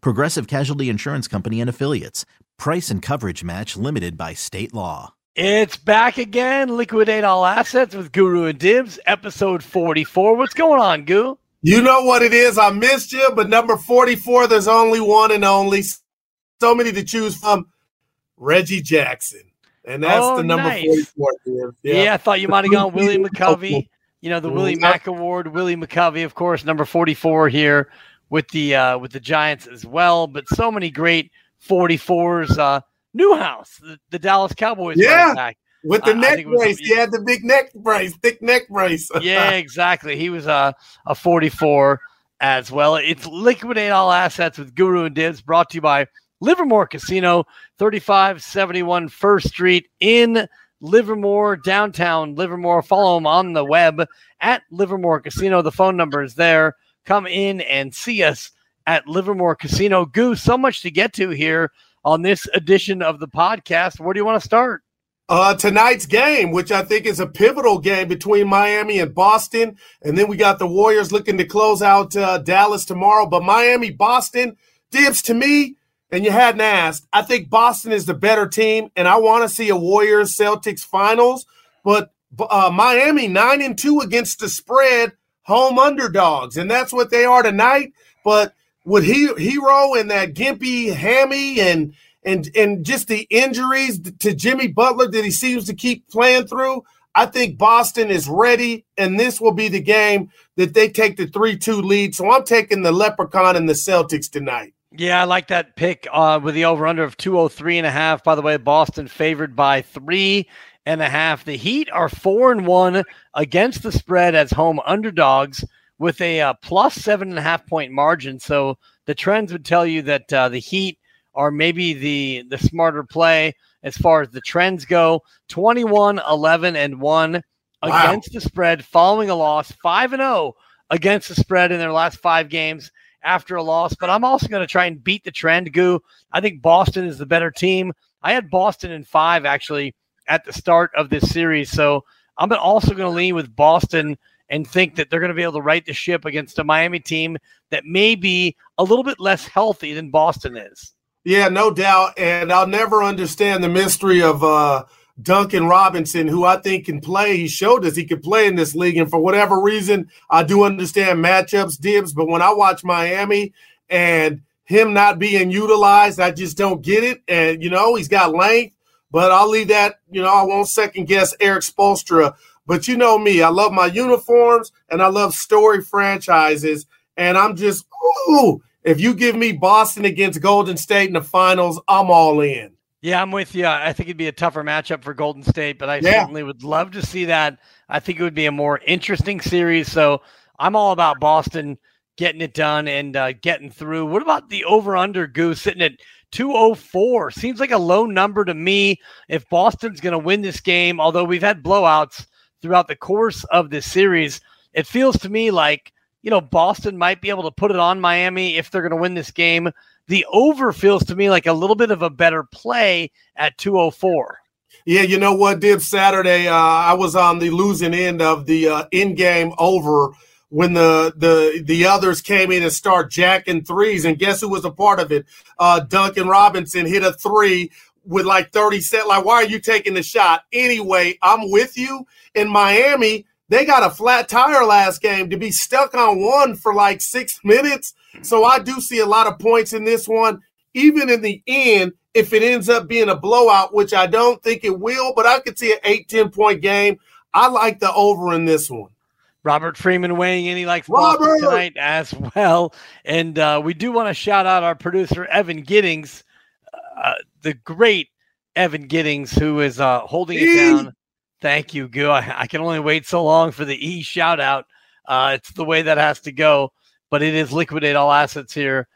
Progressive Casualty Insurance Company and Affiliates. Price and coverage match limited by state law. It's back again. Liquidate all assets with Guru and Dibs, episode 44. What's going on, Goo? You know what it is. I missed you, but number 44, there's only one and only. So many to choose from. Reggie Jackson. And that's Oh, the number nice. 44. Dibs. Yeah. I thought you might have gone Willie McCovey. You know, the Willie Mack Award, Willie McCovey, of course, number 44 here with the uh, with the Giants as well. But so many great 44s. Uh, Newhouse, the, the Dallas Cowboys Yeah. With the neck think it was- brace. He had the big neck brace, thick neck brace. yeah, exactly. He was a, a 44 as well. It's liquidate all assets with Guru and Dibs brought to you by Livermore Casino, 3571 First Street in Livermore, downtown Livermore. Follow them on the web at Livermore Casino. The phone number is there. Come in and see us at Livermore Casino. Goose, so much to get to here on this edition of the podcast. Where do you want to start? uh, tonight's game, which I think is a pivotal game between Miami and Boston. And then we got the Warriors looking to close out uh, Dallas tomorrow. But Miami, Boston, Dibs to me, and you hadn't asked, I think Boston is the better team. And I want to see a Warriors Celtics finals. But uh, Miami, 9 and 2 against the spread, home underdogs. And that's what they are tonight. But with he- Herro and that gimpy hammy and and and just the injuries to Jimmy Butler that he seems to keep playing through, I think Boston is ready, and this will be the game that they take the 3 2 lead. So I'm taking the Leprechaun and the Celtics tonight. Yeah, I like that pick uh, with the over under of 203 and a half. By the way, Boston favored by three and a half. The Heat are four and one against the spread as home underdogs with a uh, plus seven and a half point margin. So the trends would tell you that uh, the Heat are maybe the the smarter play as far as the trends go. 21, 11, and 1 Wow. against the spread following a loss, 5 and 0 against the spread in their last five games after a loss. But I'm also going to try and beat the trend, Goo. I think Boston is the better team. I had Boston in five actually at the start of this series. So I'm also going to lean with Boston and think that they're going to be able to right the ship against a Miami team that may be a little bit less healthy than Boston is. Yeah, no doubt. And I'll never understand the mystery of uh, Duncan Robinson, who I think can play. He showed us he could play in this league. And for whatever reason, I do understand matchups, dibs. But when I watch Miami and him not being utilized, I just don't get it. And, you know, he's got length, but I'll leave that, you know, I won't second guess Erik Spoelstra. But you know me, I love my uniforms and I love story franchises. And I'm just, ooh, if you give me Boston against Golden State in the finals, I'm all in. Yeah, I'm with you. I think it'd be a tougher matchup for Golden State, but I Yeah. certainly would love to see that. I think it would be a more interesting series. So I'm all about Boston getting it done and uh, getting through. What about the over under goose sitting at 204? Seems like a low number to me if Boston's going to win this game, although we've had blowouts throughout the course of this series. It feels to me like, you know, Boston might be able to put it on Miami if they're going to win this game. The over feels to me like a little bit of a better play at 204. Yeah, you know what, Dib? Saturday, uh, I was on the losing end of the uh, in-game over when the the the others came in and start jacking threes, and guess who was a part of it? Uh, Duncan Robinson hit a three with like 30 set. Like, why are you taking the shot? Anyway, I'm with you. In Miami, they got a flat tire last game to be stuck on one for like six minutes. So I do see a lot of points in this one. even in the end, if it ends up being a blowout, which I don't think it will, but I could see an 8 10 point game. I like the over in this one. Robert Freeman weighing in. He likes Boston tonight as well. And uh, we do want to shout out our producer, Evan Giddings, uh, the great Evan Giddings, who is uh, holding it down. Thank you, Goo. I, I, can only wait so long for the E shout out. Uh, it's the way that has to go, but it is liquidate all assets here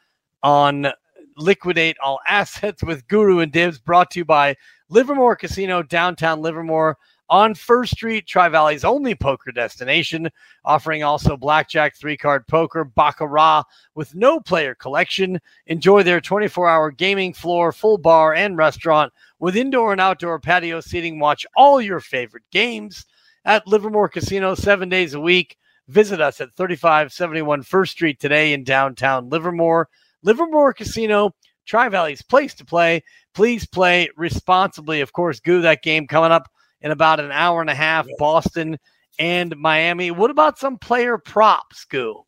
on liquidate all assets with Guru and Dibs, brought to you by Livermore Casino, downtown Livermore on First Street, Tri Valley's only poker destination, offering also blackjack, three card poker, baccarat with no player collection. Enjoy their 24 hour gaming floor, full bar, and restaurant with indoor and outdoor patio seating. Watch all your favorite games at Livermore Casino seven days a week. Visit us at 3571 First Street today in downtown Livermore. Livermore Casino, Tri Valley's place to play. Please play responsibly. Of course, Goo, that game coming up in about an hour and a half, Boston and Miami. What about some player props, Goo?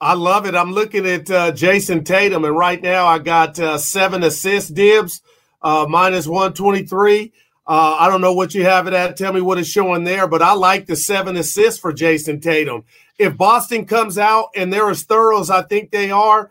I love it. I'm looking at uh, Jayson Tatum, and right now I got uh, seven assists, dibs, uh, minus 123. Uh, I don't know what you have it at. Tell me what it's showing there, but I like the seven assists for Jayson Tatum. If Boston comes out and they're as thorough as I think they are,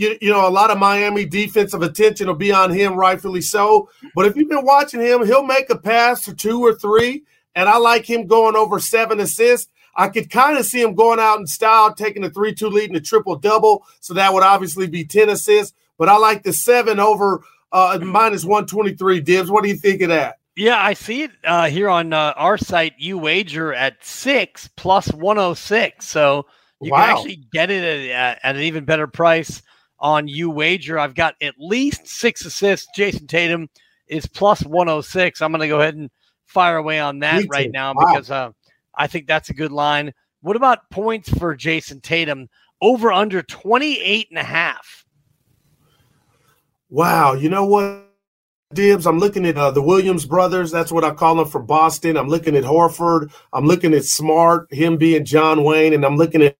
you, you know, a lot of Miami defensive attention will be on him, rightfully so. But if you've been watching him, he'll make a pass or two or three. And I like him going over seven assists. I could kind of see him going out in style, taking a 3 2 lead and a triple double. So that would obviously be 10 assists. But I like the seven over uh, minus 123 dibs. What do you think of that? Yeah, I see it uh, here on uh, our site. You wager at six plus 106. So you wow. can actually get it at, at an even better price on you wager. I've got at least six assists. Jayson Tatum is plus 106. I'm going to go ahead and fire away on that right now wow. because uh, I think that's a good line. What about points for Jayson Tatum? Over under 28 and a half. Wow. You know what? Dibs, I'm looking at uh, the Williams brothers. That's what I call them for Boston. I'm looking at Horford. I'm looking at Smart, him being John Wayne, and I'm looking at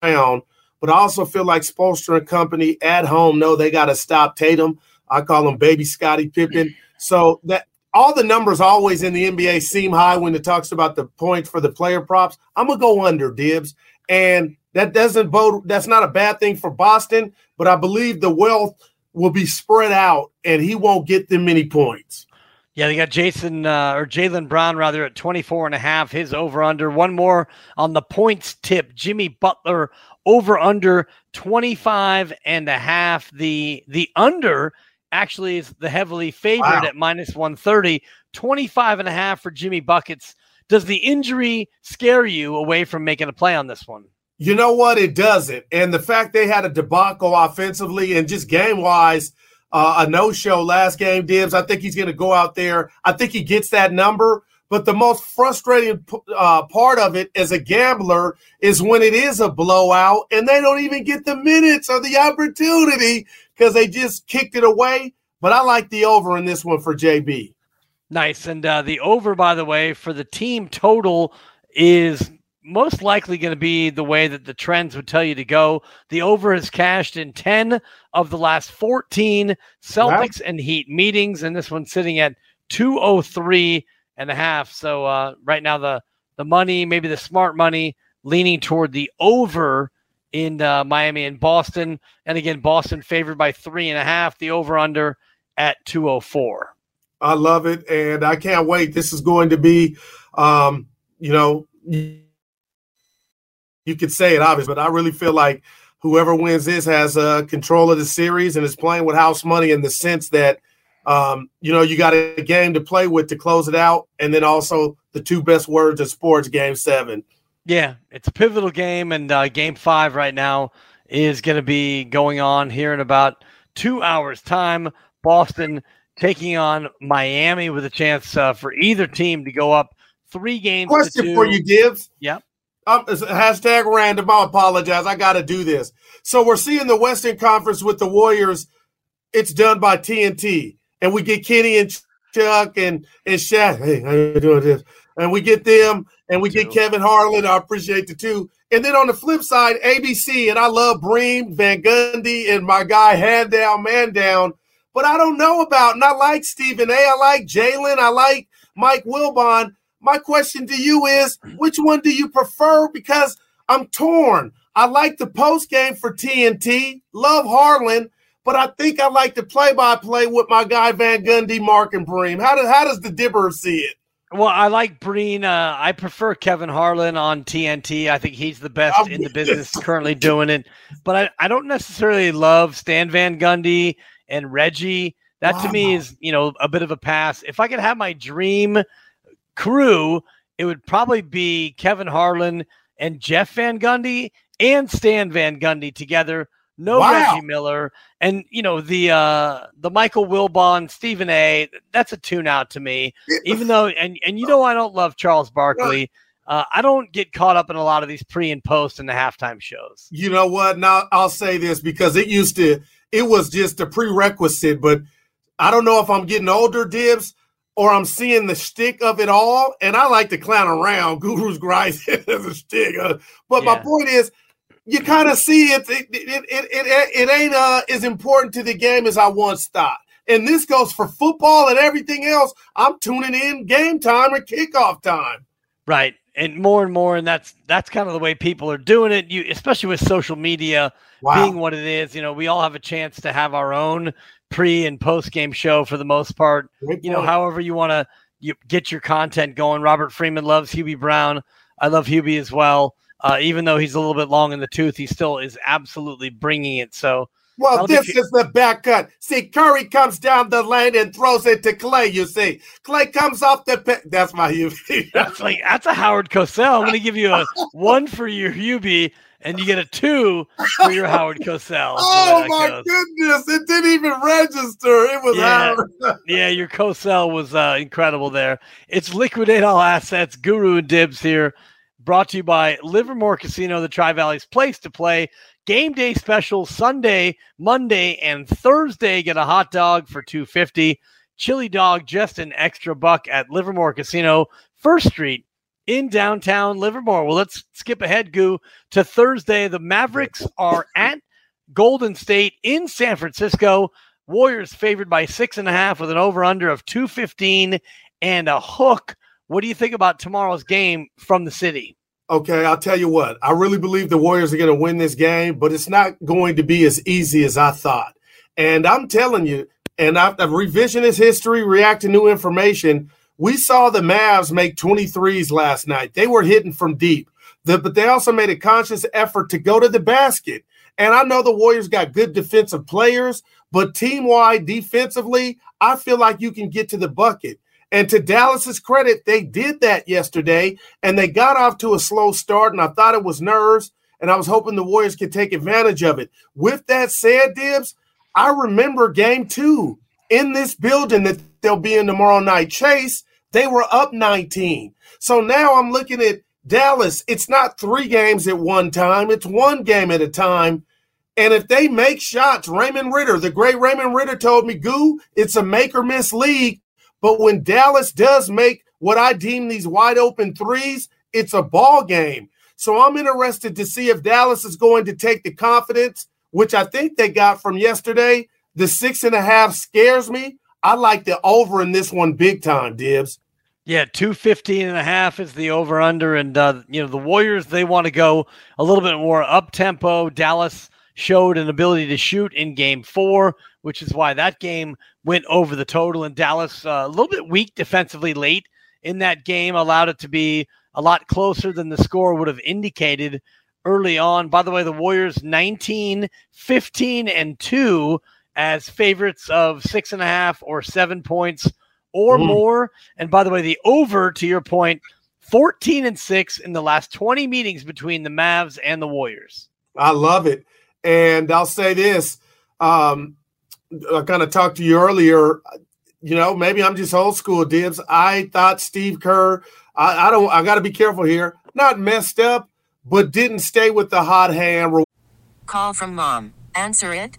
Brown but I also feel like Spoelstra and company at home know they got to stop Tatum. I call him baby Scottie Pippen. So that all the numbers always in the NBA seem high when it talks about the points for the player props. I'm gonna go under dibs, and that doesn't bode. That's not a bad thing for Boston, but I believe the wealth will be spread out, and he won't get them many points. Yeah, they got Jason uh, or Jaylen Brown rather at 24 and a half, his over under. One more on the points tip. Jimmy Butler over under 25 and a half. The the under actually is the heavily favored wow. at minus 130, 25 and a half for Jimmy Buckets. Does the injury scare you away from making a play on this one? You know what? It doesn't. And the fact they had a debacle offensively and just game wise, uh, a no show last game, Dibs. I think he's going to go out there. I think he gets that number. But the most frustrating uh, part of it as a gambler is when it is a blowout and they don't even get the minutes or the opportunity because they just kicked it away. But I like the over in this one for JB. Nice. And uh, the over, by the way, for the team total is most likely going to be the way that the trends would tell you to go. The over has cashed in 10 of the last 14 Celtics wow. and Heat meetings, and this one's sitting at 203 and a half. So uh, right now the the money, maybe the smart money, leaning toward the over in uh, Miami and Boston. And again, Boston favored by three and a half. The over under at 204. I love it, and I can't wait. This is going to be, um, you know, you, you could say it obvious, but I really feel like whoever wins this has uh, control of the series and is playing with house money in the sense that um, you know, you got a game to play with to close it out, and then also the two best words of sports, Game Seven. Yeah, it's a pivotal game, and uh, Game Five right now is going to be going on here in about two hours' time. Boston taking on Miami with a chance uh, for either team to go up three games. Question for you, Gibbs. Yep. Um, hashtag random. I apologize. I got to do this. So we're seeing the Western Conference with the Warriors. It's done by TNT and we get Kenny and Chuck and and Shaq. Hey, how you doing this? And we get them, and we get Kevin Harlan. I appreciate the two, And then on the flip side, ABC, and I love Breen, Van Gundy, and my guy, hand down, man down. But I don't know about, and I like Stephen A. I like Jalen. I like Mike Wilbon. My question to you is which one do you prefer? Because I'm torn. I like the post game for TNT, love Harlan, but I think I like the play by play with my guy Van Gundy, Mark, and Breen. How, do, how does the Dibber see it? Well, I like Breen. Uh, I prefer Kevin Harlan on TNT. I think he's the best in the business currently doing it. But I, I don't necessarily love Stan Van Gundy and Reggie. That wow. to me is, you know, a bit of a pass. If I could have my dream crew, it would probably be Kevin Harlan and Jeff Van Gundy and Stan Van Gundy together no wow. Reggie Miller, and you know the uh the Michael Wilbon, Stephen A. That's a tune out to me. Even though, and and you know I don't love Charles Barkley. Uh, I don't get caught up in a lot of these pre and post and the halftime shows. You know what? Now I'll say this because it used to, it was just a prerequisite, but I don't know if I'm getting older, Dibs, or I'm seeing the stick of it all. And I like to clown around. Guru's Grice as a stick. Uh, but yeah. my point is, you kind of see it it, it, it, it, it ain't uh, as important to the game as I once thought. And this goes for football and everything else. I'm tuning in game time or kickoff time. Right. And more and more, and that's that's kind of the way people are doing it. You especially with social media wow. being what it is, you know, we all have a chance to have our own pre and post game show for the most part. You know, however you want to you get your content going. Robert Freeman loves Hubie Brown. I love Hubie as well. Uh, even though he's a little bit long in the tooth, he still is absolutely bringing it. So, well, this is the back cut. See, Curry comes down the lane and throws it to Clay. You see, Clay comes off the pit. That's my Hubie. that's like that's a Howard Cosell. I'm going to give you a one for your Hubie, and you get a two for your Howard Cosell. Oh my goes. goodness! It didn't even register. It was yeah, Howard. yeah, your Cosell was uh, incredible there. It's liquidate all assets. Guru and Dibs here brought to you by Livermore Casino, the Tri Valley's place to play. Game day special Sunday, Monday, and Thursday. Get a hot dog for 250 Chili dog, just an extra buck at Livermore Casino, First Street in downtown Livermore. Well, let's skip ahead, Goo, to Thursday. The Mavericks are at Golden State in San Francisco. Warriors favored by six and a half with an over under of 215 and a hook. What do you think about tomorrow's game from the city? Okay, I'll tell you what. I really believe the Warriors are going to win this game, but it's not going to be as easy as I thought. And I'm telling you, and I've, I've revisionist history, react to new information. We saw the Mavs make 23s last night. They were hitting from deep, the, but they also made a conscious effort to go to the basket. And I know the Warriors got good defensive players, but team wide defensively, I feel like you can get to the bucket. And to Dallas's credit, they did that yesterday and they got off to a slow start. And I thought it was nerves. And I was hoping the Warriors could take advantage of it. With that said, Dibs, I remember game two in this building that they'll be in tomorrow night. Chase, they were up 19. So now I'm looking at Dallas. It's not three games at one time, it's one game at a time. And if they make shots, Raymond Ritter, the great Raymond Ritter told me, Goo, it's a make or miss league. But when Dallas does make what I deem these wide open threes, it's a ball game. So I'm interested to see if Dallas is going to take the confidence, which I think they got from yesterday. The six and a half scares me. I like the over in this one big time, Dibs. Yeah, 215 and a half is the over under. And, uh, you know, the Warriors, they want to go a little bit more up tempo. Dallas showed an ability to shoot in game four, which is why that game went over the total. And Dallas, uh, a little bit weak defensively late in that game, allowed it to be a lot closer than the score would have indicated early on. By the way, the Warriors 19, 15, and 2 as favorites of six and a half or seven points or mm. more. And by the way, the over, to your point, 14 and 6 in the last 20 meetings between the Mavs and the Warriors. I love it. And I'll say this um, I kind of talked to you earlier. You know, maybe I'm just old school dibs. I thought Steve Kerr, I, I don't, I got to be careful here, not messed up, but didn't stay with the hot hand. Call from mom. Answer it.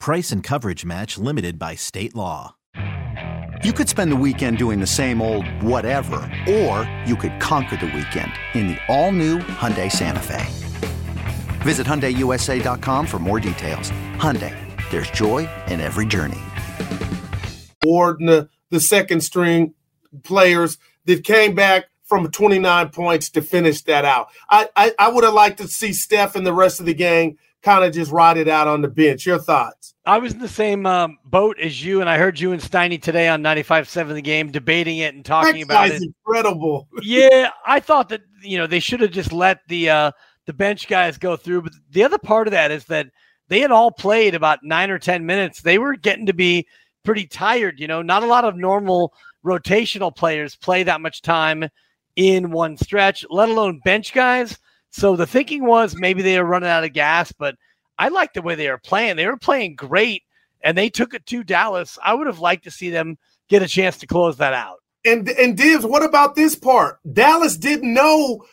Price and coverage match limited by state law. You could spend the weekend doing the same old whatever, or you could conquer the weekend in the all-new Hyundai Santa Fe. Visit HyundaiUSA.com for more details. Hyundai, there's joy in every journey. Warden, the, the second string players that came back from 29 points to finish that out. I, I, I would have liked to see Steph and the rest of the gang kind of just ride it out on the bench. Your thoughts? I was in the same um, boat as you, and I heard you and Steiny today on 95.7 The Game debating it and talking that about guy's it. incredible. yeah, I thought that you know they should have just let the uh, the bench guys go through. But the other part of that is that they had all played about nine or ten minutes. They were getting to be pretty tired. You know, not a lot of normal rotational players play that much time in one stretch, let alone bench guys. So the thinking was maybe they were running out of gas, but I like the way they were playing. They were playing great, and they took it to Dallas. I would have liked to see them get a chance to close that out. And and Dibs, what about this part? Dallas didn't know.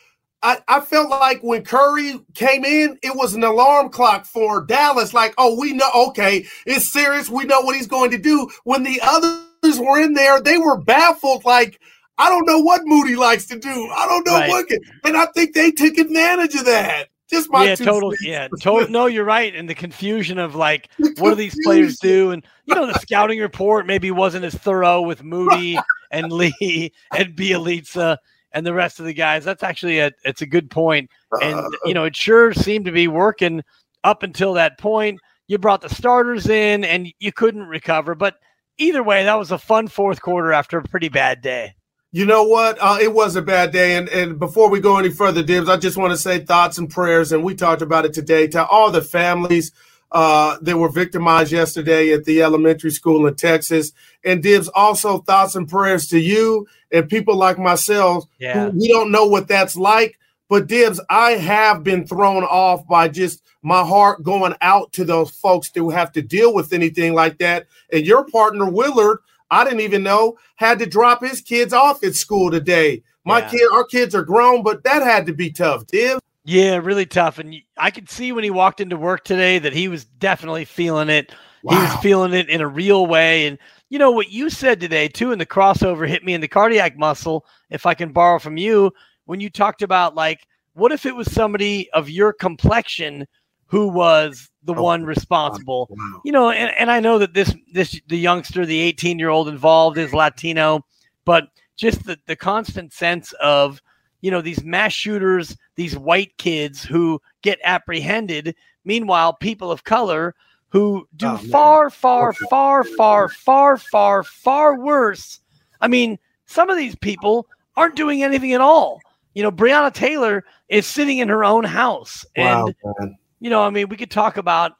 I, I felt like when Curry came in, it was an alarm clock for Dallas. Like, oh, we know, okay, it's serious. We know what he's going to do. When the others were in there, they were baffled. Like, I don't know what Moody likes to do. I don't know Right. what. And I think they took advantage of that. Just my yeah, total. Yeah, total. No, you're right. And the confusion of like, what do these players do? And you know, the scouting report maybe wasn't as thorough with Moody and Lee and Bjelica and the rest of the guys. That's actually a it's a good point. And uh, you know, it sure seemed to be working up until that point. You brought the starters in, and you couldn't recover. But either way, that was a fun fourth quarter after a pretty bad day. You know what? Uh, it was a bad day. And, and before we go any further, Dibs, I just want to say thoughts and prayers. And we talked about it today to all the families uh, that were victimized yesterday at the elementary school in Texas. And Dibs, also thoughts and prayers to you and people like myself Yeah. who we don't know what that's like. But Dibs, I have been thrown off by just my heart going out to those folks that have to deal with anything like that. And your partner, Willard, I didn't even know had to drop his kids off at school today. My Yeah. kid, our kids are grown, but that had to be tough, Dibs. Yeah, really tough. And I could see when he walked into work today that he was definitely feeling it. He was feeling it in a real way. And you know what you said today too in the crossover hit me in the cardiac muscle, if I can borrow from you, when you talked about like, what if it was somebody of your complexion who was the Oh, one responsible? Wow. you know, and, and I know that this this the youngster, the 18 year old involved is Latino, but just the, the constant sense of, you know, these mass shooters, these white kids who get apprehended, meanwhile, people of color who do Oh, far, far, far, far, far, far, far worse. I mean, some of these people aren't doing anything at all. You know, Breonna Taylor is sitting in her own house. Wow, And man. You know, I mean, we could talk about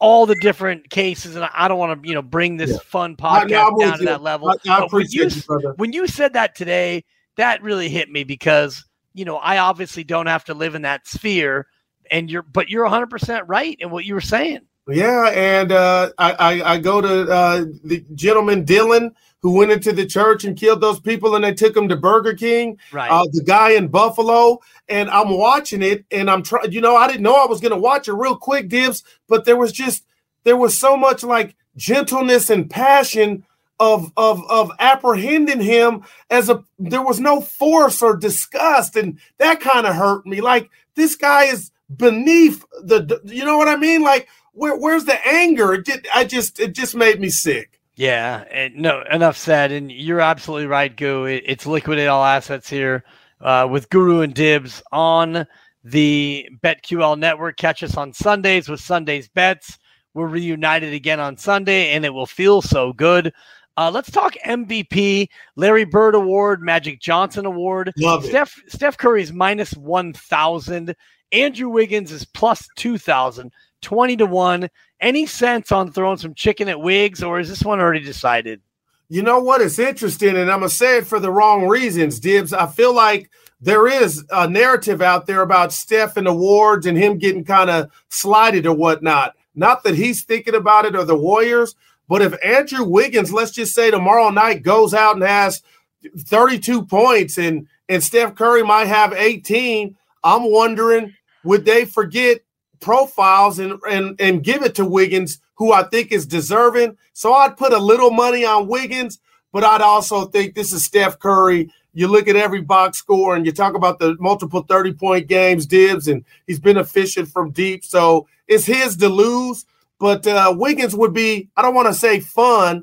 all the different cases, and I- don't want to, you know, bring this Yeah. fun podcast no, down to you. that level. I, I But when you, you, brother. when you said that today, that really hit me because you know I obviously don't have to live in that sphere, and you're, but you're 100 percent right in what you were saying. Yeah, and uh, I, I I go to uh, the gentleman Dylann who went into the church and killed those people, and they took him to Burger King. Right. Uh, the guy in Buffalo, and I'm watching it, and I'm trying. You know, I didn't know I was going to watch it real quick, Dibs, but there was just there was so much like gentleness and passion of of of apprehending him as a there was no force or disgust, and that kind of hurt me. Like this guy is beneath the, you know what I mean? Like where where's the anger? It just, I just it just made me sick. Yeah, and no, enough said. And you're absolutely right, Goo. It, it's liquidate all assets here uh, with Guru and Dibs on the BetQL network. Catch us on Sundays with Sundays bets. We're reunited again on Sunday, and it will feel so good. Uh, let's talk MVP, Larry Bird Award, Magic Johnson Award. Love it. Steph Steph Curry's minus one thousand. Andrew Wiggins is plus two thousand. 20 to 1. Any sense on throwing some chicken at Wiggs, or is this one already decided? You know what? It's interesting, and I'm gonna say it for the wrong reasons, Dibs. I feel like there is a narrative out there about Steph and awards and him getting kind of slighted or whatnot. Not that he's thinking about it or the Warriors, but if Andrew Wiggins, let's just say tomorrow night, goes out and has 32 points and and Steph Curry might have 18, I'm wondering would they forget profiles and and and give it to Wiggins, who I think is deserving. So I'd put a little money on Wiggins, but I'd also think this is Steph Curry. You look at every box score and you talk about the multiple 30 point games, dibs, and he's been efficient from deep. So it's his to lose. But uh, Wiggins would be, I don't want to say fun,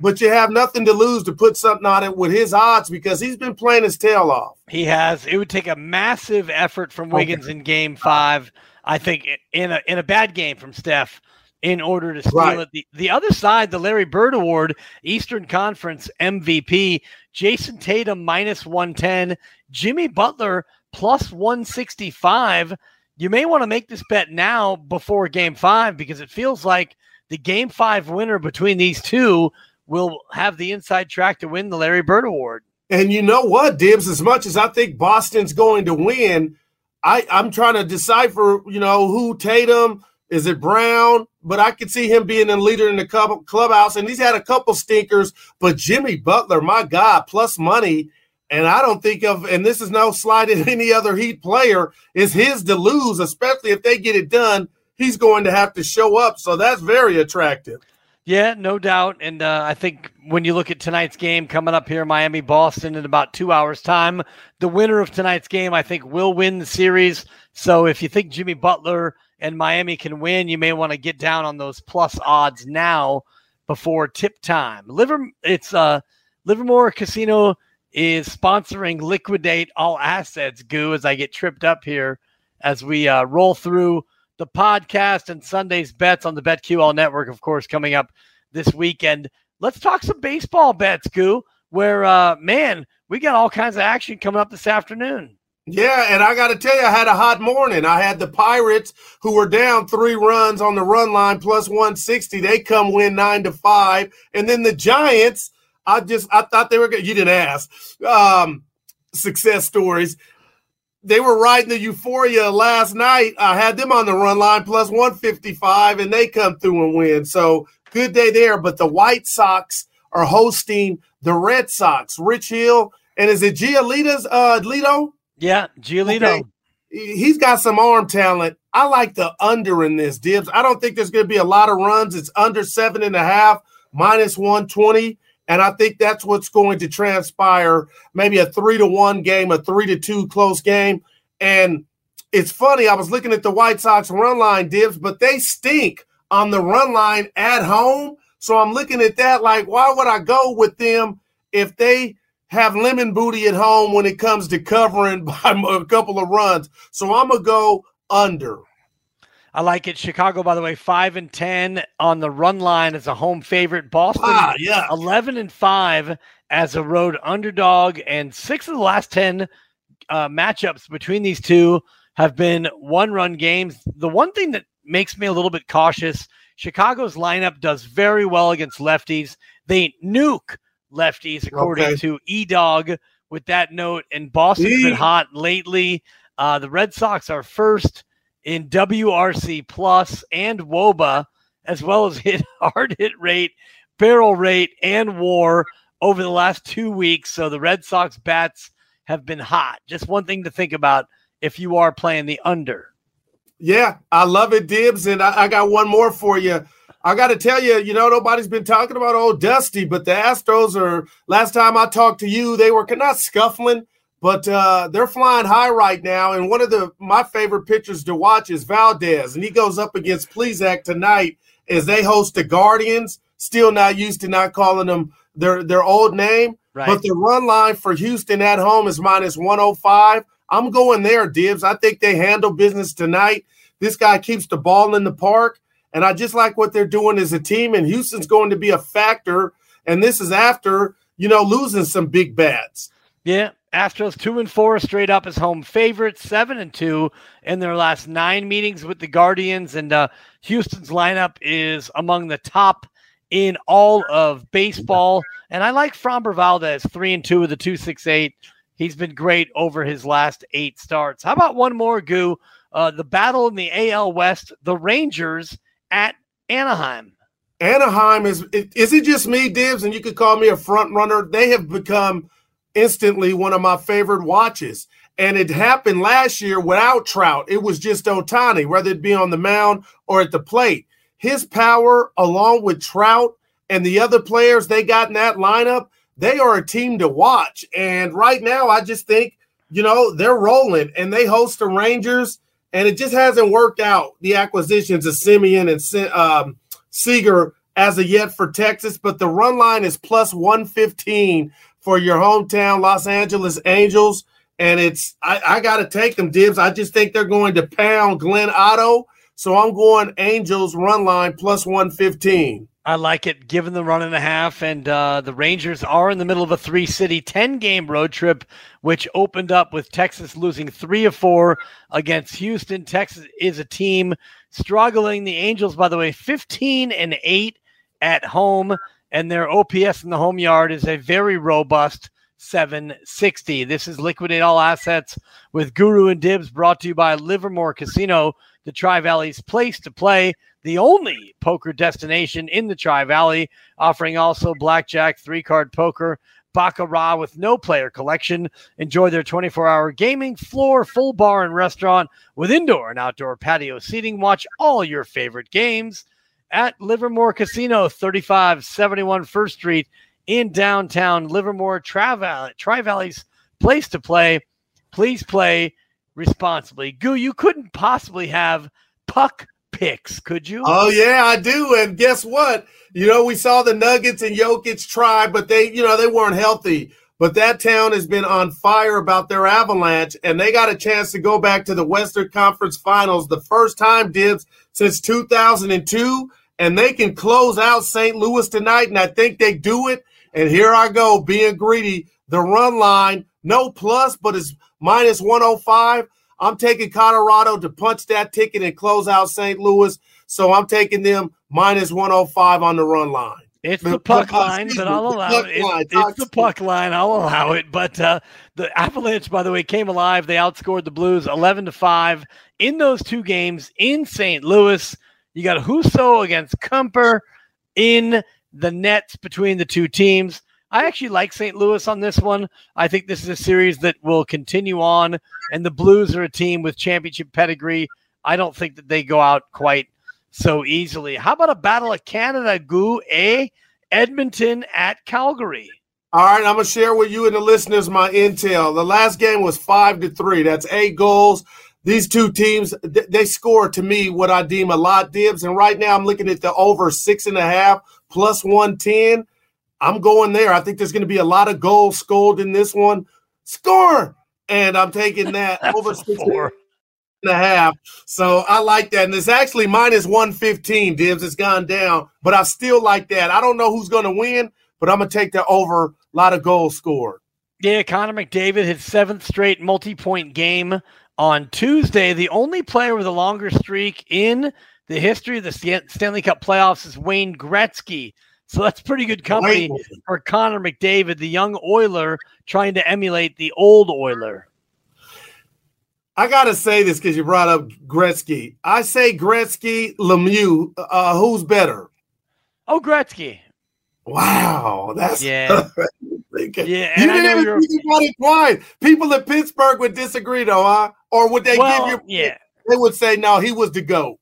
but you have nothing to lose to put something on it with his odds because he's been playing his tail off. He has. It would take a massive effort from Wiggins okay. in game five. I think in a in a bad game from Steph in order to steal right. it. The, the other side, the Larry Bird Award, Eastern Conference MVP, Jayson Tatum minus 110, Jimmy Butler plus 165. You may want to make this bet now before game five because it feels like the game five winner between these two will have the inside track to win the Larry Bird Award. And you know what, Dibs, as much as I think Boston's going to win, I, I'm trying to decipher, you know, who Tatum, is it Brown? But I could see him being a leader in the club, clubhouse, and he's had a couple stinkers. But Jimmy Butler, my God, plus money. And I don't think of, and this is no slight at any other Heat player, is his to lose, especially if they get it done. He's going to have to show up. So that's very attractive. Yeah, no doubt. And uh, I think when you look at tonight's game coming up here, Miami Boston in about two hours' time, the winner of tonight's game, I think, will win the series. So if you think Jimmy Butler and Miami can win, you may want to get down on those plus odds now before tip time. Liver, it's uh, Livermore Casino is sponsoring Liquidate All Assets. Goo, as I get tripped up here as we uh, roll through the podcast and Sunday's bets on the BetQL network, of course, coming up this weekend. Let's talk some baseball bets, Goo, where, uh, man, we got all kinds of action coming up this afternoon. Yeah, and I got to tell you, I had a hot morning. I had the Pirates, who were down three runs on the run line, plus 160. They come win nine to five. And then the Giants, I just, I thought they were good. You didn't ask. Um, success stories they were riding the euphoria last night. I had them on the run line plus 155, and they come through and win. So good day there. But the White Sox are hosting the Red Sox. Rich Hill, and is it Giolito's uh Lito? Yeah, Giolito. Okay. He's got some arm talent. I like the under in this, Dibs. I don't think there's going to be a lot of runs. It's under seven and a half, minus 120. And I think that's what's going to transpire maybe a three to one game, a three to two close game. And it's funny, I was looking at the White Sox run line dibs, but they stink on the run line at home. So I'm looking at that like, why would I go with them if they have lemon booty at home when it comes to covering by a couple of runs? So I'm going to go under. I like it. Chicago, by the way, five and ten on the run line as a home favorite. Boston, ah, yeah. eleven and five as a road underdog, and six of the last ten uh, matchups between these two have been one-run games. The one thing that makes me a little bit cautious: Chicago's lineup does very well against lefties. They nuke lefties, according okay. to E Dog. With that note, and Boston's e- been hot lately. Uh, the Red Sox are first in WRC plus and WOBA, as well as hit hard hit rate, barrel rate, and WAR over the last two weeks. So the Red Sox bats have been hot. Just one thing to think about if you are playing the under. Yeah, I love it, Dibs. And I, I got one more for you. I got to tell you, you know, nobody's been talking about old Dusty, but the Astros are, last time I talked to you, they were not scuffling, but uh, they're flying high right now. And one of the my favorite pitchers to watch is Valdez, and he goes up against Plesac tonight as they host the Guardians. Still not used to not calling them their their old name, right. but the run line for Houston at home is minus 105. I'm going there, Dibs. I think they handle business tonight. This guy keeps the ball in the park, and I just like what they're doing as a team. And Houston's going to be a factor. And this is after you know losing some big bats. Yeah, Astros two and four straight up as home favorites, seven and two in their last nine meetings with the Guardians, and uh, Houston's lineup is among the top in all of baseball. And I like Framber Valdez, three and two with the two six eight. He's been great over his last eight starts. How about one more, Goo? Uh, the battle in the AL West, the Rangers at Anaheim. Anaheim is is it just me, Dibs, and you could call me a front runner. They have become instantly one of my favorite watches. And it happened last year without Trout. It was just Ohtani, whether it be on the mound or at the plate. His power, along with Trout and the other players they got in that lineup, they are a team to watch. And right now, I just think, you know, they're rolling and they host the Rangers, and it just hasn't worked out. The acquisitions of Semien and um, Seager as of yet for Texas, but the run line is plus 115 for your hometown Los Angeles Angels. And it's I, I got to take them, Dibs. I just think they're going to pound Glenn Otto. So I'm going Angels run line plus 115. I like it, given the run and a half. And uh, the Rangers are in the middle of a three city, 10 game road trip, which opened up with Texas losing three of four against Houston. Texas is a team struggling. The Angels, by the way, 15 and 8 at home and their OPS in the home yard is a very robust 760. This is Liquidate All Assets with Guru and Dibs brought to you by Livermore Casino, the Tri Valley's place to play, the only poker destination in the Tri Valley, offering also blackjack, three card poker, Baccarat with no player collection. Enjoy their 24 hour gaming floor, full bar, and restaurant with indoor and outdoor patio seating. Watch all your favorite games at Livermore Casino, 3571 First Street in downtown Livermore, Tri Valley, Tri Valley's place to play. Please play responsibly. Goo, you couldn't possibly have puck picks, could you? Oh yeah, I do. And guess what? You know, we saw the Nuggets and Jokic try, but they, you know, they weren't healthy. But that town has been on fire about their avalanche, and they got a chance to go back to the Western Conference Finals the first time, Dibs, since 2002 and they can close out St. Louis tonight, and I think they do it. And here I go, being greedy. The run line, no plus, but it's minus 105. I'm taking Colorado to punch that ticket and close out St. Louis. So I'm taking them minus 105 on the run line. It's the puck line, but I'll allow it. It's, it's the puck line. I'll allow it. But uh, the Avalanche, by the way, came alive. They outscored the Blues 11 to 5 in those two games in St. Louis. You got Husso against Kuemper in the nets between the two teams. I actually like St. Louis on this one. I think this is a series that will continue on, and the Blues are a team with championship pedigree. I don't think that they go out quite so easily. How about a battle of Canada, Goo? A Edmonton at Calgary. All right, I'm gonna share with you and the listeners my intel. The last game was five to three. That's eight goals these two teams they score to me what I deem a lot dibs. And right now I'm looking at the over six and a half plus 110. I'm going there. I think there's going to be a lot of goals scored in this one. Score! And I'm taking that over six and a half. So I like that. And it's actually minus 115, Dibs. It's gone down, but I still like that. I don't know who's going to win, but I'm going to take the over. A lot of goals scored. Yeah, Connor McDavid, his seventh straight multi point game on Tuesday. The only player with a longer streak in the history of the Stanley Cup playoffs is Wayne Gretzky. So that's pretty good company for Connor McDavid, the young Oiler, trying to emulate the old Oiler. I gotta say this because you brought up Gretzky. I say Gretzky, Lemieux. Uh, who's better? Oh, Gretzky. Wow, that's yeah. yeah, you I know you're it quiet. People in Pittsburgh would disagree, though, huh? Or would they well, give you? Yeah, they would say no. He was the goat.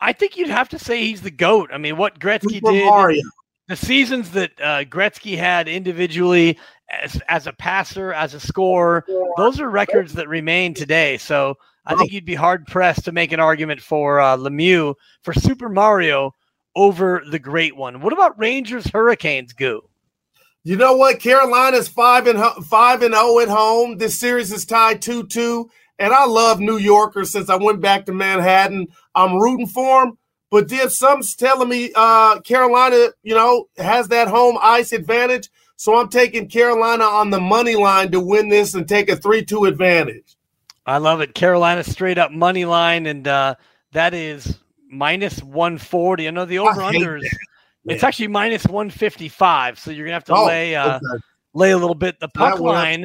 I think you'd have to say he's the goat. I mean, what Gretzky Super did, Mario. the seasons that uh, Gretzky had individually as, as a passer, as a scorer, those are records that remain today. So I think you'd be hard pressed to make an argument for uh, Lemieux for Super Mario over the great one. What about Rangers Hurricanes, Goo? You know what? Carolina's five and five and zero at home. This series is tied two two, and I love New Yorkers since I went back to Manhattan. I'm rooting for them, but Div, some's telling me uh, Carolina, you know, has that home ice advantage. So I'm taking Carolina on the money line to win this and take a three two advantage. I love it. Carolina straight up money line, and uh, that is minus one forty. I know the over unders. It's actually minus 155, so you're gonna have to oh, lay uh, okay. lay a little bit. The puck line,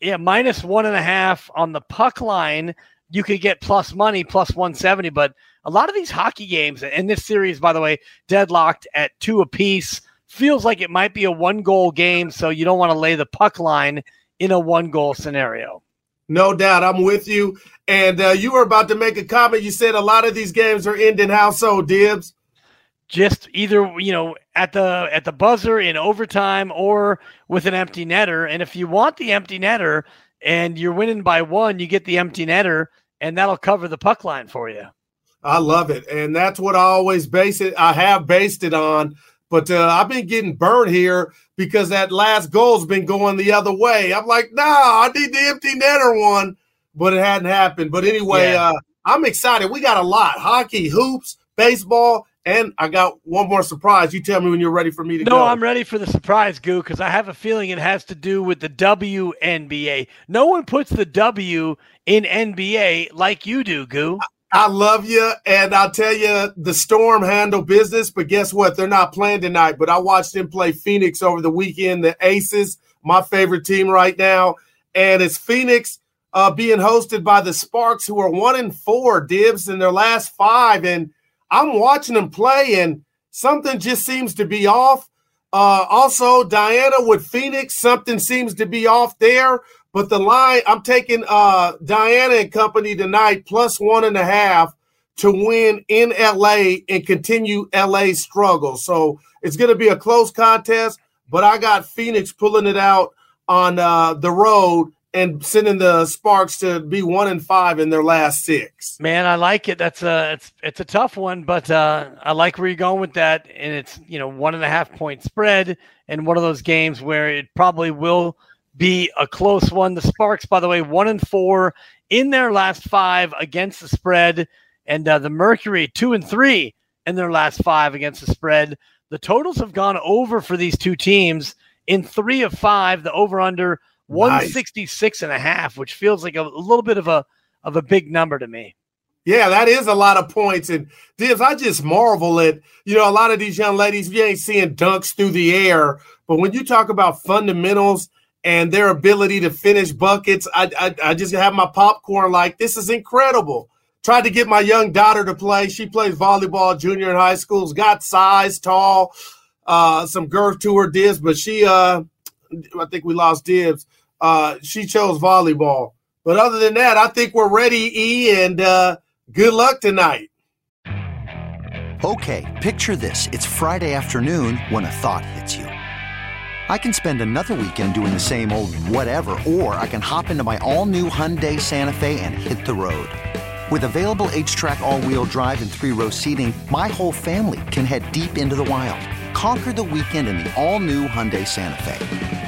yeah, minus one and a half on the puck line. You could get plus money, plus 170, but a lot of these hockey games in this series, by the way, deadlocked at two apiece. Feels like it might be a one goal game, so you don't want to lay the puck line in a one goal scenario. No doubt, I'm with you. And uh, you were about to make a comment. You said a lot of these games are ending so, Dibs? Just either you know at the at the buzzer in overtime or with an empty netter. And if you want the empty netter and you're winning by one you get the empty netter and that'll cover the puck line for you. I love it. And that's what i always base it i have based it on. But uh, i've been getting burned here because that last goal's been going the other way. I'm like nah i need the empty netter one. But it hadn't happened. But anyway yeah. uh, i'm excited. We got a lot. Hockey hoops baseball and I got one more surprise. You tell me when you're ready for me to no, go. No, I'm ready for the surprise, Goo, because I have a feeling it has to do with the WNBA. No one puts the W in NBA like you do, Goo. I love you, and I'll tell you, the Storm handle business, but guess what? They're not playing tonight. But I watched them play Phoenix over the weekend. The Aces, my favorite team right now, and it's Phoenix uh, being hosted by the Sparks, who are one and four dibs in their last five, and I'm watching them play, and something just seems to be off. Uh, also, Diana with Phoenix, something seems to be off there. But the line, I'm taking uh, Diana and company tonight plus one and a half to win in LA and continue LA's struggle. So it's going to be a close contest, but I got Phoenix pulling it out on uh, the road and sending the Sparks to be one and five in their last six. Man, I like it. That's a it's it's a tough one, but uh, I like where you're going with that. And it's you know one and a half point spread, and one of those games where it probably will be a close one. The Sparks, by the way, one and four in their last five against the spread, and uh, the Mercury two and three in their last five against the spread. The totals have gone over for these two teams in three of five. The over under 166 nice. and a half, which feels like a, a, little bit of a of a big number to me. Yeah, that is a lot of points. And Dibs, I just marvel at, you know, a lot of these young ladies, you ain't seeing dunks through the air. But when you talk about fundamentals and their ability to finish buckets, I, I, I just have my popcorn like, this is incredible. Tried to get my young daughter to play. She plays volleyball junior in high schools, got size, tall, uh, some girth to her dibs, but she uh I think we lost dibs uh, she chose volleyball. But other than that, I think we're ready, E, and uh, good luck tonight. Okay, picture this. It's Friday afternoon when a thought hits you. I can spend another weekend doing the same old whatever, or I can hop into my all new Hyundai Santa Fe and hit the road. With available HTRAC, all wheel drive, and three row seating, my whole family can head deep into the wild. Conquer the weekend in the all new Hyundai Santa Fe.